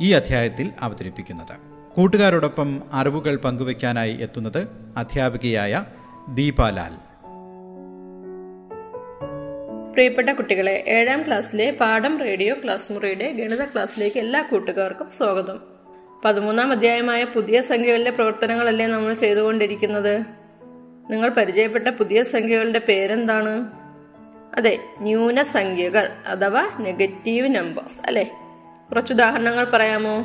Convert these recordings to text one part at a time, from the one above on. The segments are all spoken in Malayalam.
ഈ അധ്യായത്തിൽ അവതരിപ്പിക്കുന്നത്. കൂട്ടുകാരോടൊപ്പം അറിവുകൾ പങ്കുവയ്ക്കാനായി എത്തുന്നത് അധ്യാപികയായ ദീപാലാൽ പ്രിയപ്പെട്ട കുട്ടികളെ ഏഴാം ക്ലാസ്സിലെ പാഠം റേഡിയോ ക്ലാസ് മുറിയുടെ ഗണിത ക്ലാസ്സിലേക്ക് എല്ലാ കൂട്ടുകാർക്കും സ്വാഗതം. പതിമൂന്നാം അധ്യായമായ പുതിയ സംഖ്യകളുടെ പ്രവർത്തനങ്ങളല്ലേ നമ്മൾ ചെയ്തുകൊണ്ടിരിക്കുന്നത്? നിങ്ങൾ പരിചയപ്പെട്ട പുതിയ സംഖ്യകളുടെ പേരെന്താണ്? അതെ ന്യൂനസംഖ്യകൾ അഥവാ നെഗറ്റീവ് നമ്പേഴ്സ് അല്ലേ? കുറച്ച് ഉദാഹരണങ്ങൾ പറയാമോ?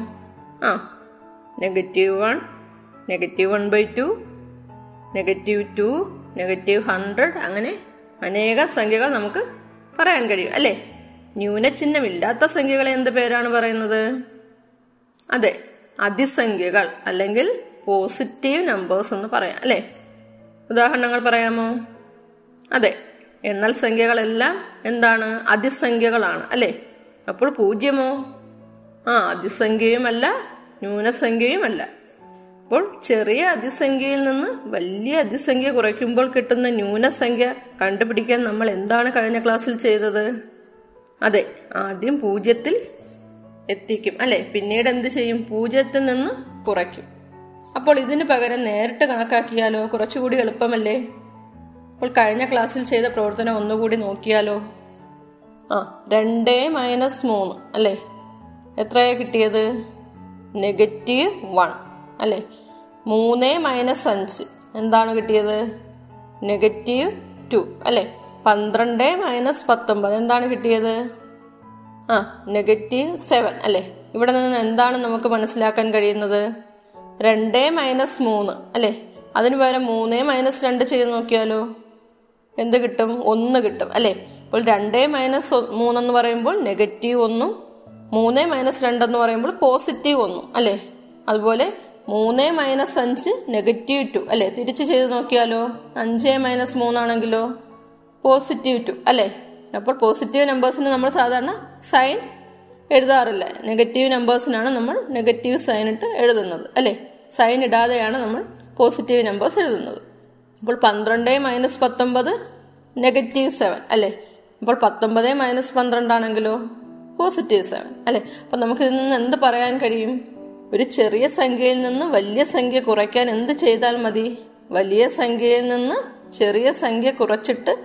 ആ. Negative one negative one by two negative two negative hundred അങ്ങനെ അനേക സംഖ്യകൾ നമുക്ക് പറയാൻ കഴിയും അല്ലേ? ന്യൂനചിഹ്നമില്ലാത്ത സംഖ്യകളെ എന്ത് പേരാണ് പറയുന്നത്? അതെ അതിസംഖ്യകൾ അല്ലെങ്കിൽ പോസിറ്റീവ് നമ്പേഴ്സ് എന്ന് പറയാം അല്ലേ? ഉദാഹരണങ്ങൾ പറയാമോ? അതെ എണ്ണൽ സംഖ്യകളെല്ലാം എന്താണ്? അതിസംഖ്യകളാണ് അല്ലേ? അപ്പോൾ പൂജ്യമോ? ആ അതിസംഖ്യയുമല്ല ന്യൂനസംഖ്യയുമല്ല. അപ്പോൾ ചെറിയ അതിസംഖ്യയിൽ നിന്ന് വലിയ അതിസംഖ്യ കുറയ്ക്കുമ്പോൾ കിട്ടുന്ന ന്യൂനസംഖ്യ കണ്ടുപിടിക്കാൻ നമ്മൾ എന്താണ് കഴിഞ്ഞ ക്ലാസ്സിൽ ചെയ്തത്? അതെ ആദ്യം പൂജ്യത്തിൽ എത്തിക്കും. അല്ലെ? പിന്നീട് എന്ത് ചെയ്യും? പൂജ്യത്തിൽ നിന്ന് കുറയ്ക്കും. അപ്പോൾ ഇതിന് പകരം നേരിട്ട് കണക്കാക്കിയാലോ? കുറച്ചുകൂടി എളുപ്പമല്ലേ? അപ്പോൾ കഴിഞ്ഞ ക്ലാസ്സിൽ ചെയ്ത പ്രവർത്തനം ഒന്നുകൂടി നോക്കിയാലോ? ആ രണ്ട് മൈനസ് മൂന്ന് അല്ലേ? എത്രയാ കിട്ടിയത്? നെഗറ്റീവ് വൺ അല്ലേ? മൂന്ന് മൈനസ് അഞ്ച്. എന്താണ് കിട്ടിയത്? നെഗറ്റീവ് ടു അല്ലേ? പന്ത്രണ്ട് മൈനസ് പത്തൊമ്പത്. എന്താണ് കിട്ടിയത്? ആ നെഗറ്റീവ് സെവൻ അല്ലേ? ഇവിടെ നിന്ന് എന്താണ് നമുക്ക് മനസ്സിലാക്കാൻ കഴിയുന്നത്? രണ്ട് മൈനസ് മൂന്ന്. അല്ലേ? അതിന് പകരം മൂന്ന് മൈനസ് രണ്ട് ചെയ്ത് നോക്കിയാലോ? എന്ത് കിട്ടും? ഒന്ന് കിട്ടും. അല്ലേ? അപ്പോൾ രണ്ട് മൈനസ് മൂന്നെന്ന് പറയുമ്പോൾ നെഗറ്റീവ് ഒന്നും മൂന്ന് മൈനസ് രണ്ടെന്ന് പറയുമ്പോൾ പോസിറ്റീവ് ഒന്നും അല്ലേ? അതുപോലെ മൂന്ന് മൈനസ് അഞ്ച് നെഗറ്റീവ് ടു അല്ലേ? തിരിച്ച് ചെയ്ത് നോക്കിയാലോ? അഞ്ച് മൈനസ് മൂന്നാണെങ്കിലോ പോസിറ്റീവ് ടു അല്ലേ? അപ്പോൾ പോസിറ്റീവ് നമ്പേഴ്സിന് നമ്മൾ സാധാരണ സൈൻ എഴുതാറില്ല. നെഗറ്റീവ് നമ്പേഴ്സിനാണ് നമ്മൾ നെഗറ്റീവ് സൈൻ ഇട്ട് എഴുതുന്നത് അല്ലേ? സൈൻ ഇടാതെയാണ് നമ്മൾ പോസിറ്റീവ് നമ്പേഴ്സ് എഴുതുന്നത്. അപ്പോൾ പന്ത്രണ്ട് മൈനസ് പത്തൊമ്പത് നെഗറ്റീവ് സെവൻ അല്ലേ? അപ്പോൾ പത്തൊമ്പത് മൈനസ് പന്ത്രണ്ടാണെങ്കിലോ? പോസിറ്റീവ് സെവൻ അല്ലെ? അപ്പം നമുക്ക് ഇതിൽ നിന്ന് എന്ത് പറയാൻ കഴിയും? ഒരു ചെറിയ സംഖ്യയിൽ നിന്ന് വലിയ സംഖ്യ കുറയ്ക്കാൻ എന്ത് ചെയ്താൽ മതി? വലിയ സംഖ്യയിൽ നിന്ന് ചെറിയ സംഖ്യ കുറച്ചിട്ട്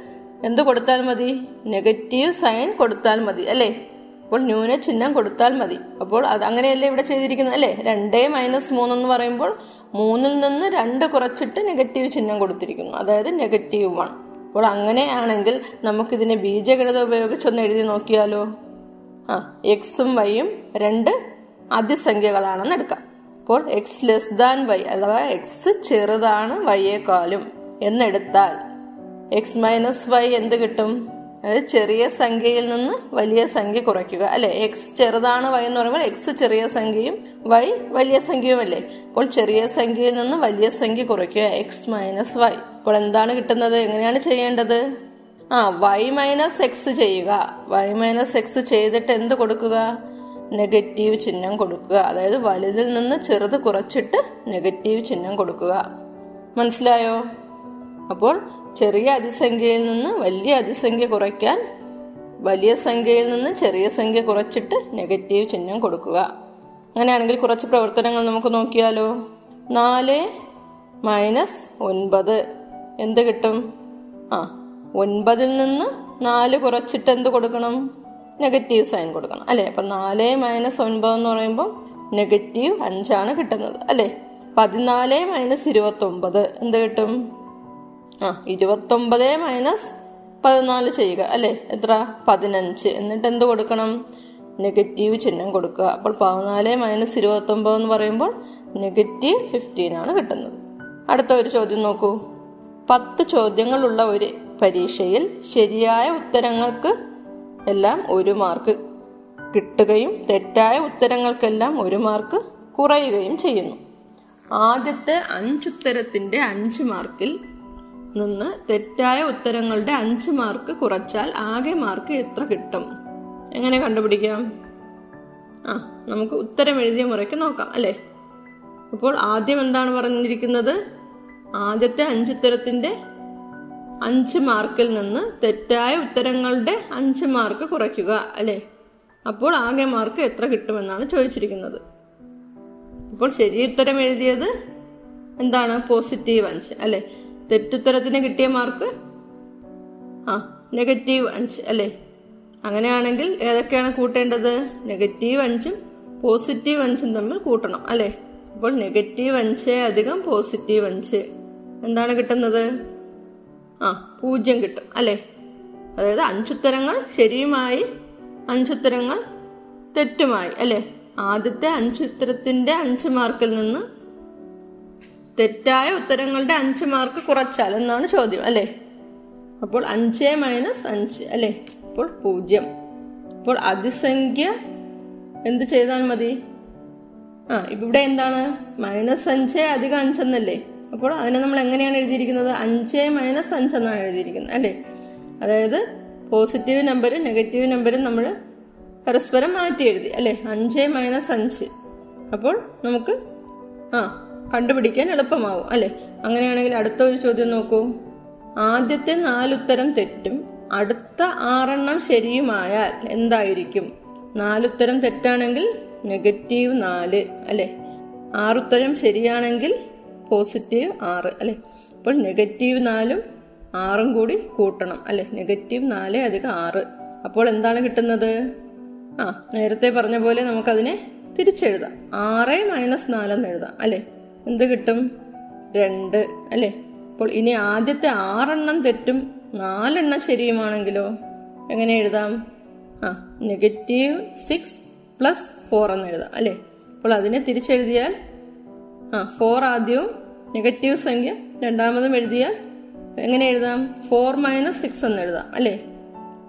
എന്ത് കൊടുത്താൽ മതി? നെഗറ്റീവ് സൈൻ കൊടുത്താൽ മതി അല്ലേ? അപ്പോൾ ന്യൂന ചിഹ്നം കൊടുത്താൽ മതി. അപ്പോൾ അത് അങ്ങനെയല്ലേ ഇവിടെ ചെയ്തിരിക്കുന്നത് അല്ലേ? രണ്ടേ മൈനസ് മൂന്ന് എന്ന് പറയുമ്പോൾ മൂന്നിൽ നിന്ന് രണ്ട് കുറച്ചിട്ട് നെഗറ്റീവ് ചിഹ്നം കൊടുത്തിരിക്കുന്നു. അതായത് നെഗറ്റീവ് വൺ അപ്പോൾ അങ്ങനെയാണെങ്കിൽ നമുക്കിതിനെ ബീജഗണിത ഉപയോഗിച്ചൊന്ന് എഴുതി നോക്കിയാലോ? ആ എക്സും വൈയും രണ്ട് അതിസംഖ്യകളാണെന്ന് എടുക്കാം. അപ്പോൾ എക്സ് ലെസ് ദാൻ വൈ അഥവാ എക്സ് ചെറുതാണ് വൈയേക്കാളും എന്നെടുത്താൽ എക്സ് മൈനസ് വൈ എന്ത് കിട്ടും? അതായത് ചെറിയ സംഖ്യയിൽ നിന്ന് വലിയ സംഖ്യ കുറയ്ക്കുക. അല്ലെ? എക്സ് ചെറുതാണ് വൈ എന്ന് പറയുമ്പോൾ എക്സ് ചെറിയ സംഖ്യയും വൈ വലിയ സംഖ്യയും അല്ലേ അപ്പോൾ ചെറിയ സംഖ്യയിൽ നിന്ന് വലിയ സംഖ്യ കുറയ്ക്കുക എക്സ് മൈനസ് വൈ അപ്പോൾ എന്താണ് കിട്ടുന്നത്? എങ്ങനെയാണ് ചെയ്യേണ്ടത്? ആ വൈ മൈനസ് എക്സ് ചെയ്യുക. വൈ മൈനസ് എക്സ് ചെയ്തിട്ട് എന്ത് കൊടുക്കുക? നെഗറ്റീവ് ചിഹ്നം കൊടുക്കുക. അതായത് വലുതിൽ നിന്ന് ചെറുത് കുറച്ചിട്ട് നെഗറ്റീവ് ചിഹ്നം കൊടുക്കുക. മനസ്സിലായോ? അപ്പോൾ ചെറിയ അതിസംഖ്യയിൽ നിന്ന് വലിയ അതിസംഖ്യ കുറയ്ക്കാൻ വലിയ സംഖ്യയിൽ നിന്ന് ചെറിയ സംഖ്യ കുറച്ചിട്ട് നെഗറ്റീവ് ചിഹ്നം കൊടുക്കുക. അങ്ങനെയാണെങ്കിൽ കുറച്ച് പ്രവർത്തനങ്ങൾ നമുക്ക് നോക്കിയാലോ? നാല് മൈനസ് ഒൻപത്. എന്ത് കിട്ടും? ആ ഒൻപതിൽ നിന്ന് നാല് കുറച്ചിട്ട് എന്ത് കൊടുക്കണം? നെഗറ്റീവ് സൈൻ കൊടുക്കണം. അല്ലേ? അപ്പം നാല് മൈനസ് ഒൻപത് എന്ന് പറയുമ്പോൾ നെഗറ്റീവ് അഞ്ചാണ് കിട്ടുന്നത്. അല്ലേ? പതിനാല് മൈനസ് ഇരുപത്തൊമ്പത് എന്ത് കിട്ടും? ആ ഇരുപത്തൊമ്പത് മൈനസ് പതിനാല് ചെയ്യുക. അല്ലേ? എത്ര? പതിനഞ്ച്. എന്നിട്ട് എന്ത് കൊടുക്കണം? നെഗറ്റീവ് ചിഹ്നം കൊടുക്കുക. അപ്പോൾ പതിനാല് മൈനസ് ഇരുപത്തൊമ്പത് എന്ന് പറയുമ്പോൾ നെഗറ്റീവ് ഫിഫ്റ്റീൻ ആണ് കിട്ടുന്നത്. അടുത്ത ഒരു ചോദ്യം നോക്കൂ. പത്ത് ചോദ്യങ്ങളുള്ള ഒരു പരീക്ഷയിൽ ശരിയായ ഉത്തരങ്ങൾക്ക് എല്ലാം ഒരു മാർക്ക് കിട്ടുകയും തെറ്റായ ഉത്തരങ്ങൾക്കെല്ലാം ഒരു മാർക്ക് കുറയുകയും ചെയ്യുന്നു. ആദ്യത്തെ അഞ്ചുത്തരത്തിന്റെ അഞ്ച് മാർക്കിൽ നിന്ന് തെറ്റായ ഉത്തരങ്ങളുടെ അഞ്ച് മാർക്ക് കുറച്ചാൽ ആകെ മാർക്ക് എത്ര കിട്ടും? എങ്ങനെ കണ്ടുപിടിക്കാം? ആ നമുക്ക് ഉത്തരം എഴുതിയ മുറയ്ക്ക് നോക്കാം അല്ലേ? അപ്പോൾ ആദ്യം എന്താണ് പറഞ്ഞിരിക്കുന്നത്? ആദ്യത്തെ അഞ്ചുത്തരത്തിന്റെ അഞ്ച് മാർക്കിൽ നിന്ന് തെറ്റായ ഉത്തരങ്ങളുടെ അഞ്ച് മാർക്ക് കുറയ്ക്കുക അല്ലേ? അപ്പോൾ ആകെ മാർക്ക് എത്ര കിട്ടുമെന്നാണ് ചോദിച്ചിരിക്കുന്നത്. അപ്പോൾ ശരി ഉത്തരം എഴുതിയത് എന്താണ്? പോസിറ്റീവ് അഞ്ച് അല്ലെ? തെറ്റുത്തരത്തിന് കിട്ടിയ മാർക്ക്? ആ നെഗറ്റീവ് അഞ്ച് അല്ലെ? അങ്ങനെയാണെങ്കിൽ ഏതൊക്കെയാണ് കൂട്ടേണ്ടത്? നെഗറ്റീവ് അഞ്ചും പോസിറ്റീവ് അഞ്ചും തമ്മിൽ കൂട്ടണം അല്ലെ? അപ്പോൾ നെഗറ്റീവ് അഞ്ച് അധികം പോസിറ്റീവ് അഞ്ച്. എന്താണ് കിട്ടുന്നത്? ആ പൂജ്യം കിട്ടും അല്ലേ? അതായത് അഞ്ചുത്തരങ്ങൾ ശരിയുമായി അഞ്ചുത്തരങ്ങൾ തെറ്റുമായി അല്ലേ? ആദ്യത്തെ അഞ്ചുത്തരത്തിന്റെ അഞ്ച് മാർക്കിൽ നിന്ന് തെറ്റായ ഉത്തരങ്ങളുടെ അഞ്ച് മാർക്ക് കുറച്ചാൽ എന്നാണ് ചോദ്യം അല്ലേ? അപ്പോൾ അഞ്ച് മൈനസ് അഞ്ച് അല്ലേ? അപ്പോൾ പൂജ്യം. അപ്പോൾ അതിസംഖ്യ എന്ത് ചെയ്താൽ മതി? ആ ഇവിടെ എന്താണ്? മൈനസ് അഞ്ച് അധികം അഞ്ചെന്നല്ലേ? അപ്പോൾ അതിനെ നമ്മൾ എങ്ങനെയാണ് എഴുതിയിരിക്കുന്നത്? അഞ്ച് മൈനസ് അഞ്ച് എന്നാണ് എഴുതിയിരിക്കുന്നത് അല്ലേ? അതായത് പോസിറ്റീവ് നമ്പരും നെഗറ്റീവ് നമ്പരും നമ്മൾ പരസ്പരം മാറ്റി എഴുതി അല്ലേ? അഞ്ച് മൈനസ് അഞ്ച്. അപ്പോൾ നമുക്ക് ആ കണ്ടുപിടിക്കാൻ എളുപ്പമാവും അല്ലേ? അങ്ങനെയാണെങ്കിൽ അടുത്ത ഒരു ചോദ്യം നോക്കൂ. ആദ്യത്തെ നാലുത്തരം തെറ്റും അടുത്ത ആറെണ്ണം ശരിയുമായാൽ എന്തായിരിക്കും? നാലുത്തരം തെറ്റാണെങ്കിൽ നെഗറ്റീവ് നാല് അല്ലേ? ആറുത്തരം ശരിയാണെങ്കിൽ പോസിറ്റീവ് ആറ് അല്ലേ? അപ്പോൾ നെഗറ്റീവ് നാലും ആറും കൂടി കൂട്ടണം അല്ലെ? നെഗറ്റീവ് നാല് അധികം ആറ്. അപ്പോൾ എന്താണ് കിട്ടുന്നത്? ആ നേരത്തെ പറഞ്ഞ പോലെ നമുക്കതിനെ തിരിച്ചെഴുതാം. ആറ് മൈനസ് നാലെന്ന് എഴുതാം അല്ലെ? എന്ത് കിട്ടും? രണ്ട് അല്ലെ? അപ്പോൾ ഇനി ആദ്യത്തെ ആറെണ്ണം തെറ്റും നാലെണ്ണം ശരിയുമാണെങ്കിലോ? എങ്ങനെ എഴുതാം? ആ നെഗറ്റീവ് സിക്സ് പ്ലസ് ഫോർ എന്ന് എഴുതാം അല്ലേ? അപ്പോൾ അതിനെ തിരിച്ചെഴുതിയാൽ ആ ഫോർ ആദ്യവും നെഗറ്റീവ് സംഖ്യ രണ്ടാമതും എഴുതിയാൽ എങ്ങനെ എഴുതാം? ഫോർ മൈനസ് സിക്സ് എന്ന് എഴുതാം അല്ലേ?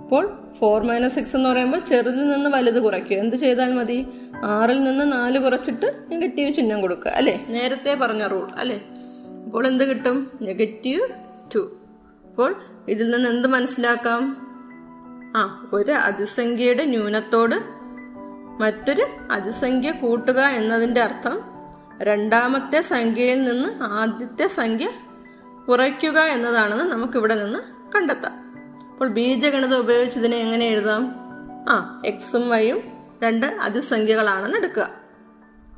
അപ്പോൾ ഫോർ മൈനസ് സിക്സ് എന്ന് പറയുമ്പോൾ ചെറുതിൽ നിന്ന് വലുത് കുറയ്ക്കുക. എന്ത് ചെയ്താൽ മതി? ആറിൽ നിന്ന് നാല് കുറച്ചിട്ട് നെഗറ്റീവ് ചിഹ്നം കൊടുക്കുക അല്ലേ? നേരത്തെ പറഞ്ഞ റൂൾ അല്ലേ? അപ്പോൾ എന്ത് കിട്ടും? നെഗറ്റീവ് ടു അപ്പോൾ ഇതിൽ നിന്ന് എന്ത് മനസ്സിലാക്കാം? ആ ഒരു അതിസംഖ്യയുടെ ന്യൂനത്തോട് മറ്റൊരു അതിസംഖ്യ കൂട്ടുക എന്നതിന്റെ അർത്ഥം രണ്ടാമത്തെ സംഖ്യയിൽ നിന്ന് ആദ്യത്തെ സംഖ്യ കുറയ്ക്കുക എന്നതാണെന്ന് നമുക്കിവിടെ നിന്ന് കണ്ടെത്താം. അപ്പോൾ ബീജഗണിതം ഉപയോഗിച്ച് ഇതിനെ എങ്ങനെ എഴുതാം? ആ എക്സും വൈയും രണ്ട് അതിസംഖ്യകളാണെന്ന് എടുക്കുക.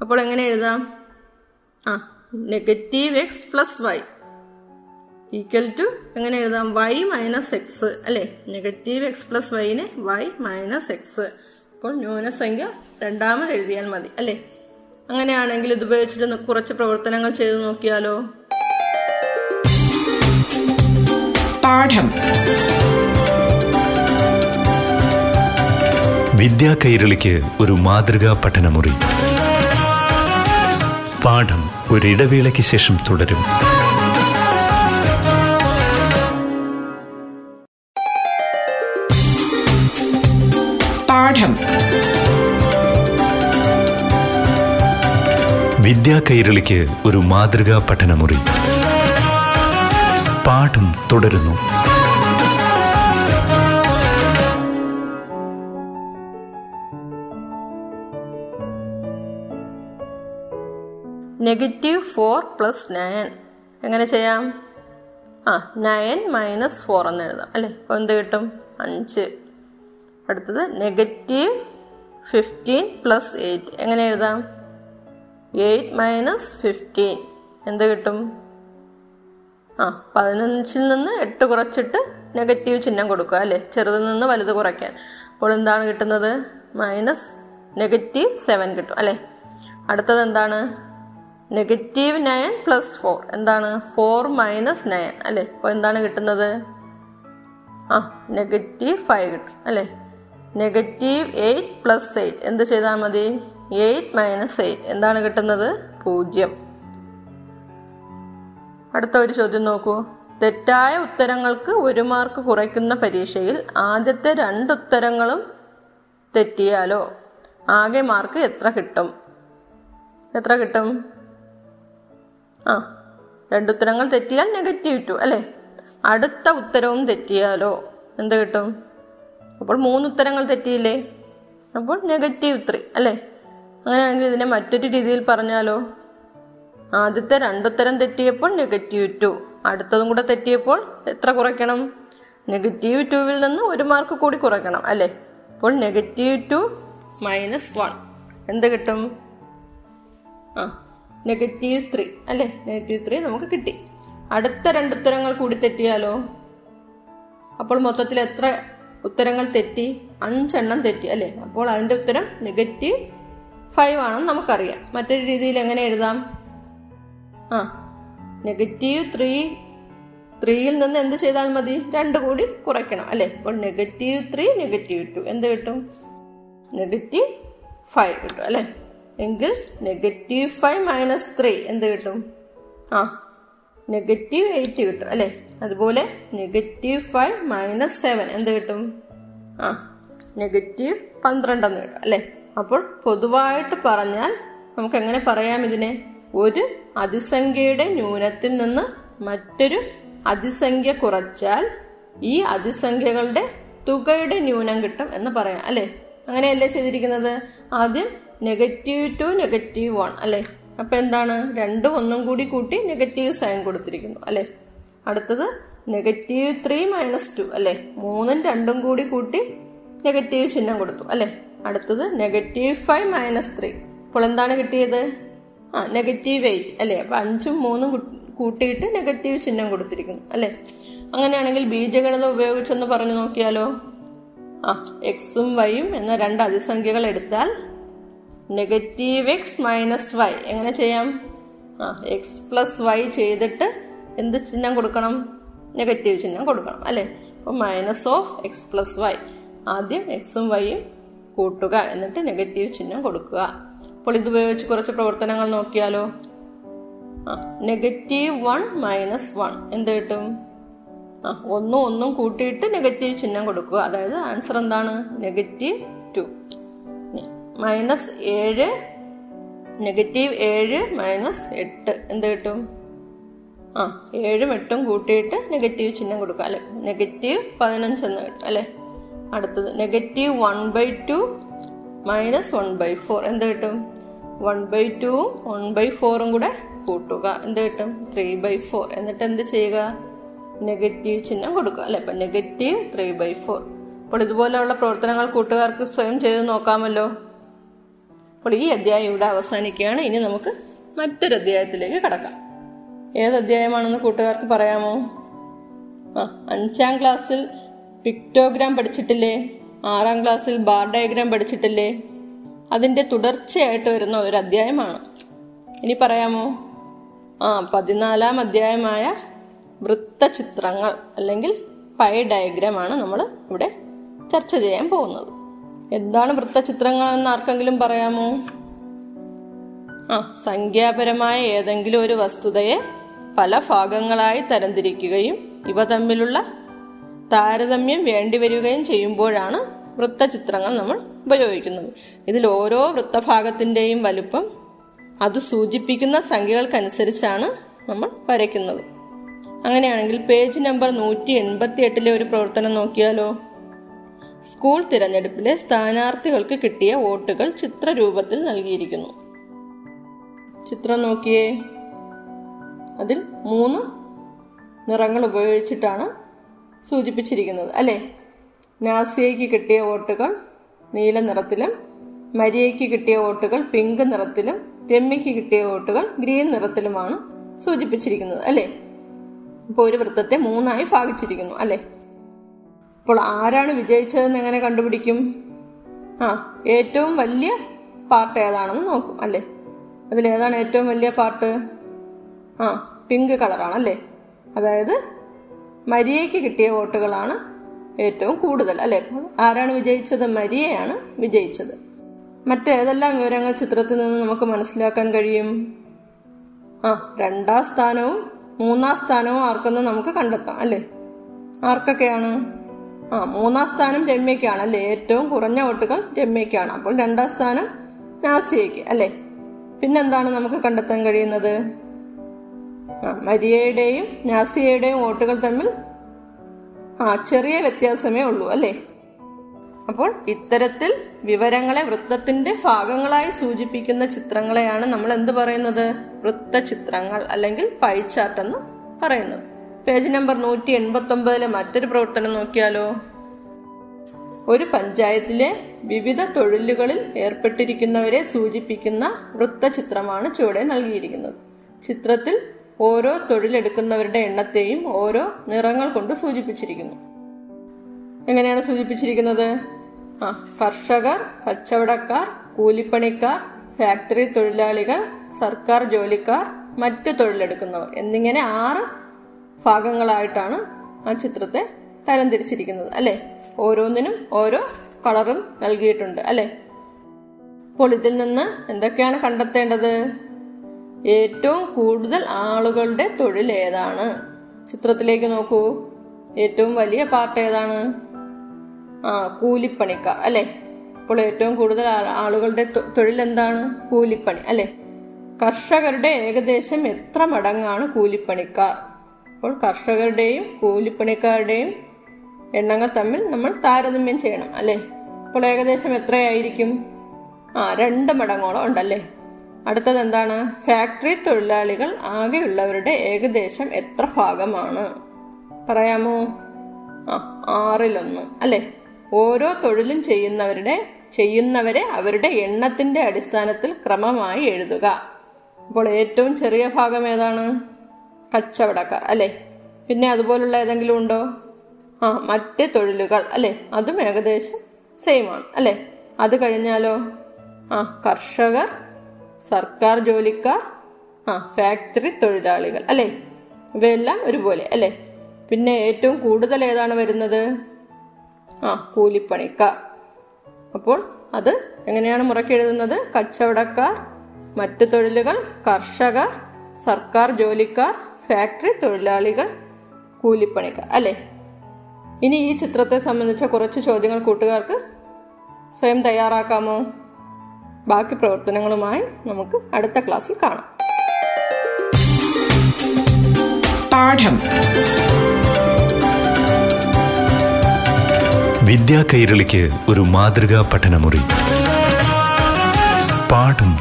അപ്പോൾ എങ്ങനെ എഴുതാം? ആ negative x plus y equal to എങ്ങനെ എഴുതാം? വൈ മൈനസ് എക്സ് അല്ലേ? നെഗറ്റീവ് എക്സ് പ്ലസ് വൈനെ വൈ മൈനസ് എക്സ് അപ്പോൾ ന്യൂനസംഖ്യ രണ്ടാമത് എഴുതിയാൽ മതി അല്ലേ? അങ്ങനെയാണെങ്കിൽ ഇത് ഉപയോഗിച്ചിട്ട് കുറച്ച് പ്രവർത്തനങ്ങൾ ചെയ്തു നോക്കിയാലോ? പാഠം. വിദ്യാ കൈരളിക്ക് ഒരു മാതൃകാ പഠനമുറി. പാഠം ഒരിടവേളയ്ക്ക് ശേഷം തുടരും. പാഠം. വിദ്യാ കൈരളിക്ക് ഒരു മാതൃകാ പഠനമുറി. പാഠം തുടരുന്നു. നെഗറ്റീവ് ഫോർ പ്ലസ് നയൻ എങ്ങനെ ചെയ്യാം? ആ നയൻ മൈനസ് ഫോർ എന്ന് എഴുതാം. അല്ലേ? അപ്പോൾ എന്ത് കിട്ടും? അഞ്ച്. അടുത്തത് നെഗറ്റീവ് ഫിഫ്റ്റീൻ പ്ലസ് എയ്റ്റ് എങ്ങനെ എഴുതാം? Eight minus fifteen. എന്ത് കിട്ടും? ആ പതിനഞ്ചിൽ നിന്ന് എട്ട് കുറച്ചിട്ട് നെഗറ്റീവ് ചിഹ്നം കൊടുക്കുക അല്ലേ? ചെറുതിൽ നിന്ന് വലുത് കുറയ്ക്കാൻ. അപ്പോൾ എന്താണ് കിട്ടുന്നത്? മൈനസ് നെഗറ്റീവ് സെവൻ കിട്ടും അല്ലേ? അടുത്തത് എന്താണ്? Negative nine plus four. എന്താണ്? ഫോർ മൈനസ് നയൻ അല്ലേ? അപ്പോൾ എന്താണ് കിട്ടുന്നത്? ആ നെഗറ്റീവ് ഫൈവ് കിട്ടും അല്ലേ? Negative eight plus eight. എന്ത് ചെയ്താൽ മതി? Eight minus eight. എന്താണ് കിട്ടുന്നത്? പൂജ്യം. അടുത്ത ഒരു ചോദ്യം നോക്കൂ. തെറ്റായ ഉത്തരങ്ങൾക്ക് ഒരു മാർക്ക് കുറയ്ക്കുന്ന പരീക്ഷയിൽ ആദ്യത്തെ രണ്ട് ഉത്തരങ്ങളും തെറ്റിയാലോ? ആകെ മാർക്ക് എത്ര കിട്ടും? എത്ര കിട്ടും? ആ രണ്ടുത്തരങ്ങൾ തെറ്റിയാൽ നെഗറ്റീവ് ടു അല്ലേ? അടുത്ത ഉത്തരവും തെറ്റിയാലോ? എന്ത് കിട്ടും? അപ്പോൾ മൂന്ന് ഉത്തരങ്ങൾ തെറ്റിയില്ലേ? അപ്പോൾ നെഗറ്റീവ് ത്രീ അല്ലേ? അങ്ങനെയാണെങ്കിൽ ഇതിനെ മറ്റൊരു രീതിയിൽ പറഞ്ഞാലോ? ആദ്യത്തെ രണ്ടുത്തരം തെറ്റിയപ്പോൾ നെഗറ്റീവ് ടു അടുത്തതും കൂടെ തെറ്റിയപ്പോൾ എത്ര കുറയ്ക്കണം? നെഗറ്റീവ് ടുവിൽ നിന്ന് ഒരു മാർക്ക് കൂടി കുറയ്ക്കണം അല്ലേ? അപ്പോൾ നെഗറ്റീവ് ടു മൈനസ് വൺ എന്ത് കിട്ടും? ആ നെഗറ്റീവ് ത്രീ അല്ലേ? നെഗറ്റീവ് ത്രീ നമുക്ക് കിട്ടി. അടുത്ത രണ്ട് ഉത്തരങ്ങൾ കൂടി തെറ്റിയാലോ? അപ്പോൾ മൊത്തത്തിൽ എത്ര ഉത്തരങ്ങൾ തെറ്റി? അഞ്ചെണ്ണം തെറ്റി അല്ലേ? അപ്പോൾ അതിന്റെ ഉത്തരം നെഗറ്റീവ് ഫൈവ് ആണെന്ന് നമുക്കറിയാം. മറ്റൊരു രീതിയിൽ എങ്ങനെ എഴുതാം? ആ നെഗറ്റീവ് ത്രീ ത്രീയിൽ നിന്ന് എന്ത് ചെയ്താൽ മതി? രണ്ട് കൂടി കുറയ്ക്കണം അല്ലേ? അപ്പോൾ നെഗറ്റീവ് ത്രീ നെഗറ്റീവ് ടു എന്ത് കിട്ടും? നെഗറ്റീവ് ഫൈവ് കിട്ടും അല്ലേ? എങ്കിൽ നെഗറ്റീവ് ഫൈവ് മൈനസ് ത്രീ എന്ത് കിട്ടും? ആ നെഗറ്റീവ് എയ്റ്റ് കിട്ടും അല്ലേ? അതുപോലെ നെഗറ്റീവ് ഫൈവ് മൈനസ് സെവൻ എന്ത് കിട്ടും? ആ നെഗറ്റീവ് പന്ത്രണ്ടെന്ന് കിട്ടും അല്ലേ? അപ്പോൾ പൊതുവായിട്ട് പറഞ്ഞാൽ നമുക്ക് എങ്ങനെ പറയാം ഇതിനെ? ഒരു അതിസംഖ്യയുടെ ന്യൂനത്തിൽ നിന്ന് മറ്റൊരു അതിസംഖ്യ കുറച്ചാൽ ഈ അതിസംഖ്യകളുടെ തുകയുടെ ന്യൂനം കിട്ടും എന്ന് പറയാം അല്ലേ? അങ്ങനെയല്ലേ ചെയ്തിരിക്കുന്നത്? ആദ്യം നെഗറ്റീവ് ടു നെഗറ്റീവ് വൺ അല്ലേ? അപ്പം എന്താണ്? രണ്ടും ഒന്നും കൂടി കൂട്ടി നെഗറ്റീവ് സൈൻ കൊടുത്തിരിക്കുന്നു അല്ലേ? അടുത്തത് നെഗറ്റീവ് ത്രീ മൈനസ് ടു അല്ലേ? മൂന്നും രണ്ടും കൂടി കൂട്ടി നെഗറ്റീവ് ചിഹ്നം കൊടുത്തു അല്ലേ? അടുത്തത് നെഗറ്റീവ് ഫൈവ് മൈനസ് ത്രീ അപ്പോൾ എന്താണ് കിട്ടിയത്? ആ നെഗറ്റീവ് എയ്റ്റ് അല്ലേ? അപ്പം അഞ്ചും മൂന്നും കൂട്ടിയിട്ട് നെഗറ്റീവ് ചിഹ്നം കൊടുത്തിരിക്കുന്നു അല്ലേ? അങ്ങനെയാണെങ്കിൽ ബീജഗണിതം ഉപയോഗിച്ചെന്ന് പറഞ്ഞു നോക്കിയാലോ. ആ എക്സും വൈയും എന്ന രണ്ട് അതിസംഖ്യകൾ എടുത്താൽ നെഗറ്റീവ് എക്സ് മൈനസ് വൈ എങ്ങനെ ചെയ്യാം? ആ എക്സ് പ്ലസ് വൈ ചെയ്തിട്ട് എന്ത് ചിഹ്നം കൊടുക്കണം? നെഗറ്റീവ് ചിഹ്നം കൊടുക്കണം അല്ലേ? അപ്പോൾ minus of x plus y ആദ്യം എക്സും വൈയും കൂട്ടുക എന്നിട്ട് നെഗറ്റീവ് ചിഹ്നം കൊടുക്കുക. അപ്പോൾ ഇത് ഉപയോഗിച്ച് കുറച്ച് പ്രവർത്തനങ്ങൾ നോക്കിയാലോ? ആ നെഗറ്റീവ് വൺ മൈനസ് വൺ. എന്ത് കിട്ടും? ആ ഒന്നും ഒന്നും കൂട്ടിയിട്ട് നെഗറ്റീവ് ചിഹ്നം കൊടുക്കുക. അതായത് ആൻസർ എന്താണ്? Negative two. മൈനസ് ഏഴ് നെഗറ്റീവ് ഏഴ് മൈനസ് എട്ട്. എന്ത് കിട്ടും? ആ ഏഴും എട്ടും കൂട്ടിയിട്ട് നെഗറ്റീവ് ചിഹ്നം കൊടുക്കുക. അല്ലെ? നെഗറ്റീവ് പതിനഞ്ച് എന്ന് കിട്ടും. അല്ലെ? അടുത്തത്. Negative one by two minus one by four എന്ത് കിട്ടും? വൺ ബൈ ടുവും വൺ ബൈ ഫോറും കൂടെ കൂട്ടുക. എന്ത് കിട്ടും? ത്രീ ബൈ ഫോർ എന്നിട്ട് എന്ത് ചെയ്യുക? നെഗറ്റീവ് ചിഹ്നം കൊടുക്കുക. അല്ലെ? അപ്പം നെഗറ്റീവ് ത്രീ ബൈ ഫോർ അപ്പോൾ ഇതുപോലെയുള്ള പ്രവർത്തനങ്ങൾ കൂട്ടുകാർക്ക് സ്വയം ചെയ്ത് നോക്കാമല്ലോ. അപ്പോൾ ഈ അധ്യായം ഇവിടെ അവസാനിക്കുകയാണ്. ഇനി നമുക്ക് മറ്റൊരു അധ്യായത്തിലേക്ക് കടക്കാം. ഏത് അധ്യായമാണെന്ന് കൂട്ടുകാർക്ക് പറയാമോ? ആ അഞ്ചാം ക്ലാസ്സിൽ പിക്ടോഗ്രാം പഠിച്ചിട്ടില്ലേ? ആറാം ക്ലാസ്സിൽ ബാർ ഡയഗ്രാം പഠിച്ചിട്ടില്ലേ? അതിന്റെ തുടർച്ചയായിട്ട് വരുന്ന ഒരു അധ്യായമാണ്. ഇനി പറയാമോ? ആ പതിനാലാം അധ്യായമായ വൃത്തചിത്രങ്ങൾ അല്ലെങ്കിൽ പൈ ഡയഗ്രാമാണ് നമ്മൾ ഇവിടെ ചർച്ച ചെയ്യാൻ പോകുന്നത്. എന്താണ് വൃത്തചിത്രങ്ങൾ എന്ന് ആർക്കെങ്കിലും പറയാമോ? ആ സംഖ്യാപരമായ ഏതെങ്കിലും ഒരു വസ്തുതയെ പല ഭാഗങ്ങളായി തരംതിരിക്കുകയും ഇവ തമ്മിലുള്ള താരതമ്യം വേണ്ടിവരികയും ചെയ്യുമ്പോഴാണ് വൃത്തചിത്രങ്ങൾ നമ്മൾ ഉപയോഗിക്കുന്നത്. ഇതിൽ ഓരോ വൃത്തഭാഗത്തിന്റെയും വലുപ്പം അത് സൂചിപ്പിക്കുന്ന സംഖ്യകൾക്കനുസരിച്ചാണ് നമ്മൾ വരയ്ക്കുന്നത്. അങ്ങനെയാണെങ്കിൽ പേജ് നമ്പർ നൂറ്റി എൺപത്തി എട്ടിലെ ഒരു പ്രവർത്തനം നോക്കിയാലോ? സ്കൂൾ തിരഞ്ഞെടുപ്പിലെ സ്ഥാനാർത്ഥികൾക്ക് കിട്ടിയ വോട്ടുകൾ ചിത്രരൂപത്തിൽ നൽകിയിരിക്കുന്നു. ചിത്രം നോക്കിയേ. അതിൽ മൂന്ന് നിറങ്ങൾ ഉപയോഗിച്ചിട്ടാണ് സൂചിപ്പിച്ചിരിക്കുന്നത് അല്ലേ? നാസിയയ്ക്ക് കിട്ടിയ വോട്ടുകൾ നീല നിറത്തിലും മരിയയ്ക്ക് കിട്ടിയ വോട്ടുകൾ പിങ്ക് നിറത്തിലും രമ്യയ്ക്ക് കിട്ടിയ വോട്ടുകൾ ഗ്രീൻ നിറത്തിലുമാണ് സൂചിപ്പിച്ചിരിക്കുന്നത് അല്ലേ? ഇപ്പോൾ ഒരു വൃത്തത്തെ മൂന്നായി ഭാഗിച്ചിരിക്കുന്നു അല്ലേ? അപ്പോൾ ആരാണ് വിജയിച്ചതെന്ന് എങ്ങനെ കണ്ടുപിടിക്കും? ആ ഏറ്റവും വലിയ പാർട്ട് ഏതാണെന്ന് നോക്കും അല്ലേ? അതിലേതാണ് ഏറ്റവും വലിയ പാർട്ട്? ആ പിങ്ക് കളറാണ് അല്ലേ? അതായത് മരിയയ്ക്ക് കിട്ടിയ വോട്ടുകളാണ് ഏറ്റവും കൂടുതൽ അല്ലെ? ആരാണ് വിജയിച്ചത്? മരിയയാണ് വിജയിച്ചത്. മറ്റേതെല്ലാം വിവരങ്ങൾ ചിത്രത്തിൽ നിന്ന് നമുക്ക് മനസ്സിലാക്കാൻ കഴിയും? ആ രണ്ടാം സ്ഥാനവും മൂന്നാം സ്ഥാനവും ആർക്കെന്ന് നമുക്ക് കണ്ടെത്താം അല്ലേ? ആർക്കൊക്കെയാണ്? ആ മൂന്നാം സ്ഥാനം രമ്യക്കാണ് അല്ലേ? ഏറ്റവും കുറഞ്ഞ വോട്ടുകൾ രമ്യക്കാണ് അപ്പോൾ രണ്ടാം സ്ഥാനം നാസിയയ്ക്ക് അല്ലേ? പിന്നെന്താണ് നമുക്ക് കണ്ടെത്താൻ കഴിയുന്നത്? മരിയയുടെയും നാസിയയുടെയും വോട്ടുകൾ തമ്മിൽ ആ ചെറിയ വ്യത്യാസമേ ഉള്ളൂ അല്ലേ? അപ്പോൾ ഇത്തരത്തിൽ വിവരങ്ങളെ വൃത്തത്തിന്റെ ഭാഗങ്ങളായി സൂചിപ്പിക്കുന്ന ചിത്രങ്ങളെയാണ് നമ്മൾ എന്ത് പറയുന്നത്? വൃത്തചിത്രങ്ങൾ അല്ലെങ്കിൽ പൈ ചാർട്ട് എന്ന് പറയുന്നത്. പേജ് നമ്പർ നൂറ്റി എൺപത്തി ഒമ്പതിലെ മറ്റൊരു പ്രവർത്തനം നോക്കിയാലോ? ഒരു പഞ്ചായത്തിലെ വിവിധ തൊഴിലുകളിൽ ഏർപ്പെട്ടിരിക്കുന്നവരെ സൂചിപ്പിക്കുന്ന വൃത്തചിത്രമാണ് ചുവടെ നൽകിയിരിക്കുന്നത്. ചിത്രത്തിൽ ഓരോ തൊഴിലെടുക്കുന്നവരുടെ എണ്ണത്തെയും ഓരോ നിറങ്ങൾ കൊണ്ട് സൂചിപ്പിച്ചിരിക്കുന്നു. എങ്ങനെയാണ് സൂചിപ്പിച്ചിരിക്കുന്നത്? ആ കർഷകർ കച്ചവടക്കാർ കൂലിപ്പണിക്കാർ ഫാക്ടറി തൊഴിലാളികൾ സർക്കാർ ജോലിക്കാർ മറ്റ് തൊഴിലെടുക്കുന്നവർ എന്നിങ്ങനെ ആറ് ഭാഗങ്ങളായിട്ടാണ് ആ ചിത്രത്തെ തരംതിരിച്ചിരിക്കുന്നത് അല്ലെ? ഓരോന്നിനും ഓരോ കളറും നൽകിയിട്ടുണ്ട് അല്ലെ? അപ്പോൾ ഇതിൽ നിന്ന് എന്തൊക്കെയാണ് കണ്ടെത്തേണ്ടത്? ഏറ്റവും കൂടുതൽ ആളുകളുടെ തൊഴിൽ ഏതാണ്? ചിത്രത്തിലേക്ക് നോക്കൂ. ഏറ്റവും വലിയ പാർട്ട് ഏതാണ്? ആ കൂലിപ്പണിക്കാർ അല്ലെ? അപ്പോൾ ഏറ്റവും കൂടുതൽ ആളുകളുടെ തൊഴിൽ എന്താണ്? കൂലിപ്പണി അല്ലെ? കർഷകരുടെ ഏകദേശം എത്ര മടങ്ങാണ് കൂലിപ്പണിക്കാർ? അപ്പോൾ കർഷകരുടെയും കൂലിപ്പണിക്കാരുടെയും എണ്ണങ്ങൾ തമ്മിൽ നമ്മൾ താരതമ്യം ചെയ്യണം അല്ലെ? അപ്പോൾ ഏകദേശം എത്രയായിരിക്കും? ആ രണ്ട് മടങ്ങോളം ഉണ്ടല്ലേ? അടുത്തത് എന്താണ് ഫാക്ടറി തൊഴിലാളികൾ ആകെയുള്ളവരുടെ ഏകദേശം എത്ര ഭാഗമാണ്? പറയാമോ? ആ ആറിലൊന്ന്. അല്ലെ? ഓരോ തൊഴിലും ചെയ്യുന്നവരുടെ ചെയ്യുന്നവരെ അവരുടെ എണ്ണത്തിന്റെ അടിസ്ഥാനത്തിൽ ക്രമമായി എഴുതുക. അപ്പോൾ ഏറ്റവും ചെറിയ ഭാഗം ഏതാണ്? കച്ചവടക്കാർ അല്ലെ? പിന്നെ അതുപോലുള്ള ഏതെങ്കിലും ഉണ്ടോ? ആ മറ്റ് തൊഴിലുകൾ അല്ലെ? അതും ഏകദേശം സെയിം ആണ് അല്ലെ? അത് കഴിഞ്ഞാലോ? ആ കർഷകർ സർക്കാർ ജോലിക്കാർ ആ ഫാക്ടറി തൊഴിലാളികൾ അല്ലേ? ഇവയെല്ലാം ഒരുപോലെ അല്ലേ? പിന്നെ ഏറ്റവും കൂടുതൽ ഏതാണ് വരുന്നത്? ആ കൂലിപ്പണിക്കാർ. അപ്പോൾ അത് എങ്ങനെയാണ് മുറക്കി എഴുതുന്നത്? കച്ചവടക്കാർ മറ്റു തൊഴിലുകൾ കർഷകർ സർക്കാർ ജോലിക്കാർ ഫാക്ടറി തൊഴിലാളികൾ കൂലിപ്പണിക്കാർ അല്ലേ? ഇനി ഈ ചിത്രത്തെ സംബന്ധിച്ച കുറച്ച് ചോദ്യങ്ങൾ കൂട്ടുകാർക്ക് സ്വയം തയ്യാറാക്കാമോ? ബാക്കി പ്രവർത്തനങ്ങളുമായി നമുക്ക് അടുത്ത ക്ലാസ്സിൽ കാണാം. പാഠം. വിദ്യാ കൈരളിക്ക് ഒരു മാതൃകാ പഠനമുറി. പാഠം.